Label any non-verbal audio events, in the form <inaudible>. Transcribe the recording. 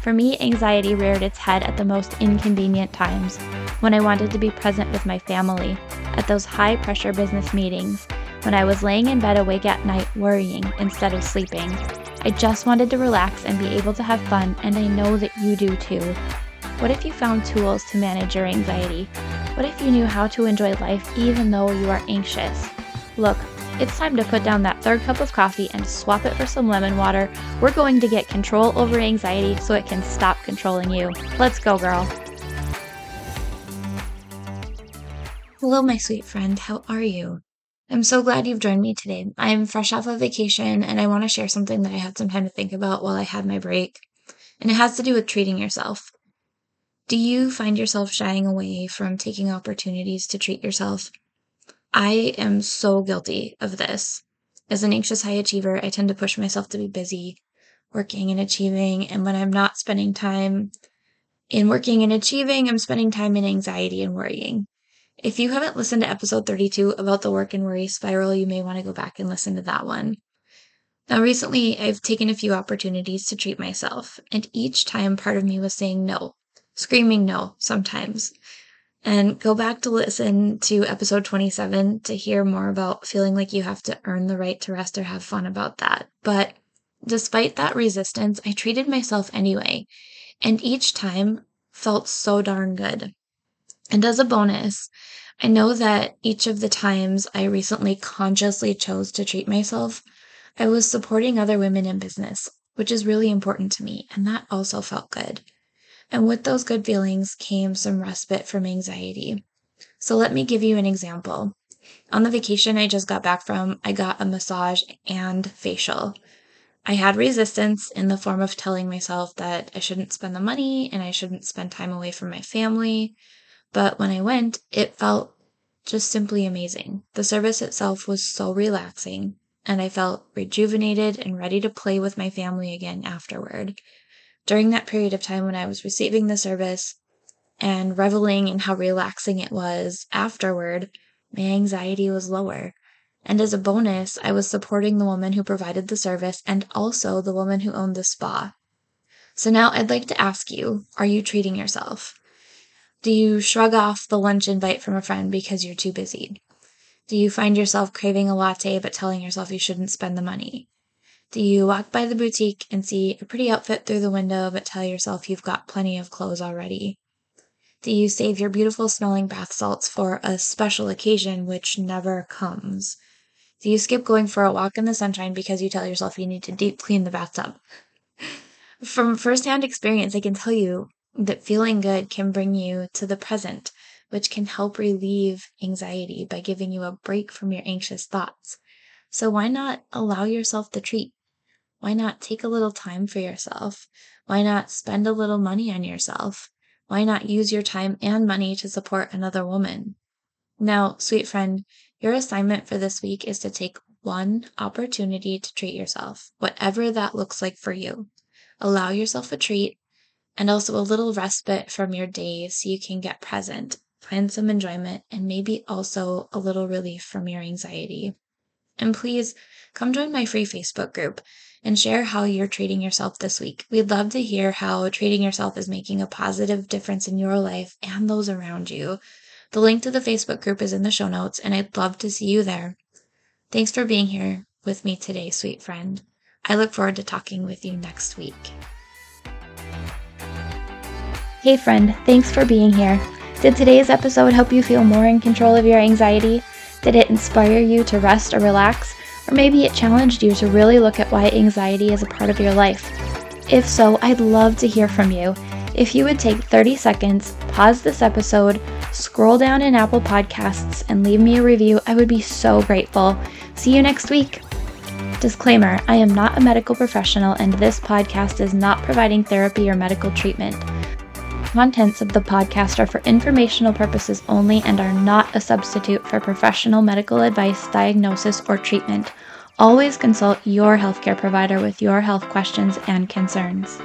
For me, anxiety reared its head at the most inconvenient times when I wanted to be present with my family, at those high pressure business meetings, when I was laying in bed awake at night worrying instead of sleeping. I just wanted to relax and be able to have fun, and I know that you do too. What if you found tools to manage your anxiety? What if you knew how to enjoy life even though you are anxious? Look, it's time to put down that third cup of coffee and swap it for some lemon water. We're going to get control over anxiety so it can stop controlling you. Let's go, girl. Hello, my sweet friend. How are you? I'm so glad you've joined me today. I'm fresh off of vacation and I want to share something that I had some time to think about while I had my break. And it has to do with treating yourself. Do you find yourself shying away from taking opportunities to treat yourself? I am so guilty of this. As an anxious high achiever, I tend to push myself to be busy, working and achieving. And when I'm not spending time in working and achieving, I'm spending time in anxiety and worrying. If you haven't listened to episode 32 about the work and worry spiral, you may want to go back and listen to that one. Now, recently, I've taken a few opportunities to treat myself, and each time part of me was saying no, screaming no sometimes. And go back to listen to episode 27 to hear more about feeling like you have to earn the right to rest or have fun about that. But despite that resistance, I treated myself anyway. And each time felt so darn good. And as a bonus, I know that each of the times I recently consciously chose to treat myself, I was supporting other women in business, which is really important to me. And that also felt good. And with those good feelings came some respite from anxiety. So let me give you an example. On the vacation I just got back from, I got a massage and facial. I had resistance in the form of telling myself that I shouldn't spend the money and I shouldn't spend time away from my family. But when I went, it felt just simply amazing. The service itself was so relaxing, and I felt rejuvenated and ready to play with my family again afterward during that period of time when I was receiving the service and reveling in how relaxing it was afterward, my anxiety was lower. And as a bonus, I was supporting the woman who provided the service and also the woman who owned the spa. So now I'd like to ask you are you treating yourself? Do you shrug off the lunch invite from a friend because you're too busy? Do you find yourself craving a latte but telling yourself you shouldn't spend the money? Do you walk by the boutique and see a pretty outfit through the window but tell yourself you've got plenty of clothes already? Do you save your beautiful smelling bath salts for a special occasion which never comes? Do you skip going for a walk in the sunshine because you tell yourself you need to deep clean the bathtub? <laughs> From firsthand experience, I can tell you that feeling good can bring you to the present, which can help relieve anxiety by giving you a break from your anxious thoughts. So why not allow yourself the treat? Why not take a little time for yourself? Why not spend a little money on yourself? Why not use your time and money to support another woman? Now, sweet friend, your assignment for this week is to take one opportunity to treat yourself, whatever that looks like for you. Allow yourself a treat and also a little respite from your days so you can get present, find some enjoyment, and maybe also a little relief from your anxiety. And please come join my free Facebook group and share how you're treating yourself this week. We'd love to hear how treating yourself is making a positive difference in your life and those around you. The link to the Facebook group is in the show notes, and I'd love to see you there. Thanks for being here with me today, sweet friend. I look forward to talking with you next week. Hey, friend, thanks for being here. Did today's episode help you feel more in control of your anxiety? Did it inspire you to rest or relax? Or maybe it challenged you to really look at why anxiety is a part of your life. If so, I'd love to hear from you. If you would take 30 seconds, pause this episode, scroll down in Apple Podcasts, and leave me a review, I would be so grateful. See you next week. Disclaimer I am not a medical professional, and this podcast is not providing therapy or medical treatment. Contents of the podcast are for informational purposes only and are not a substitute for professional medical advice, diagnosis, or treatment. Always consult your healthcare provider with your health questions and concerns.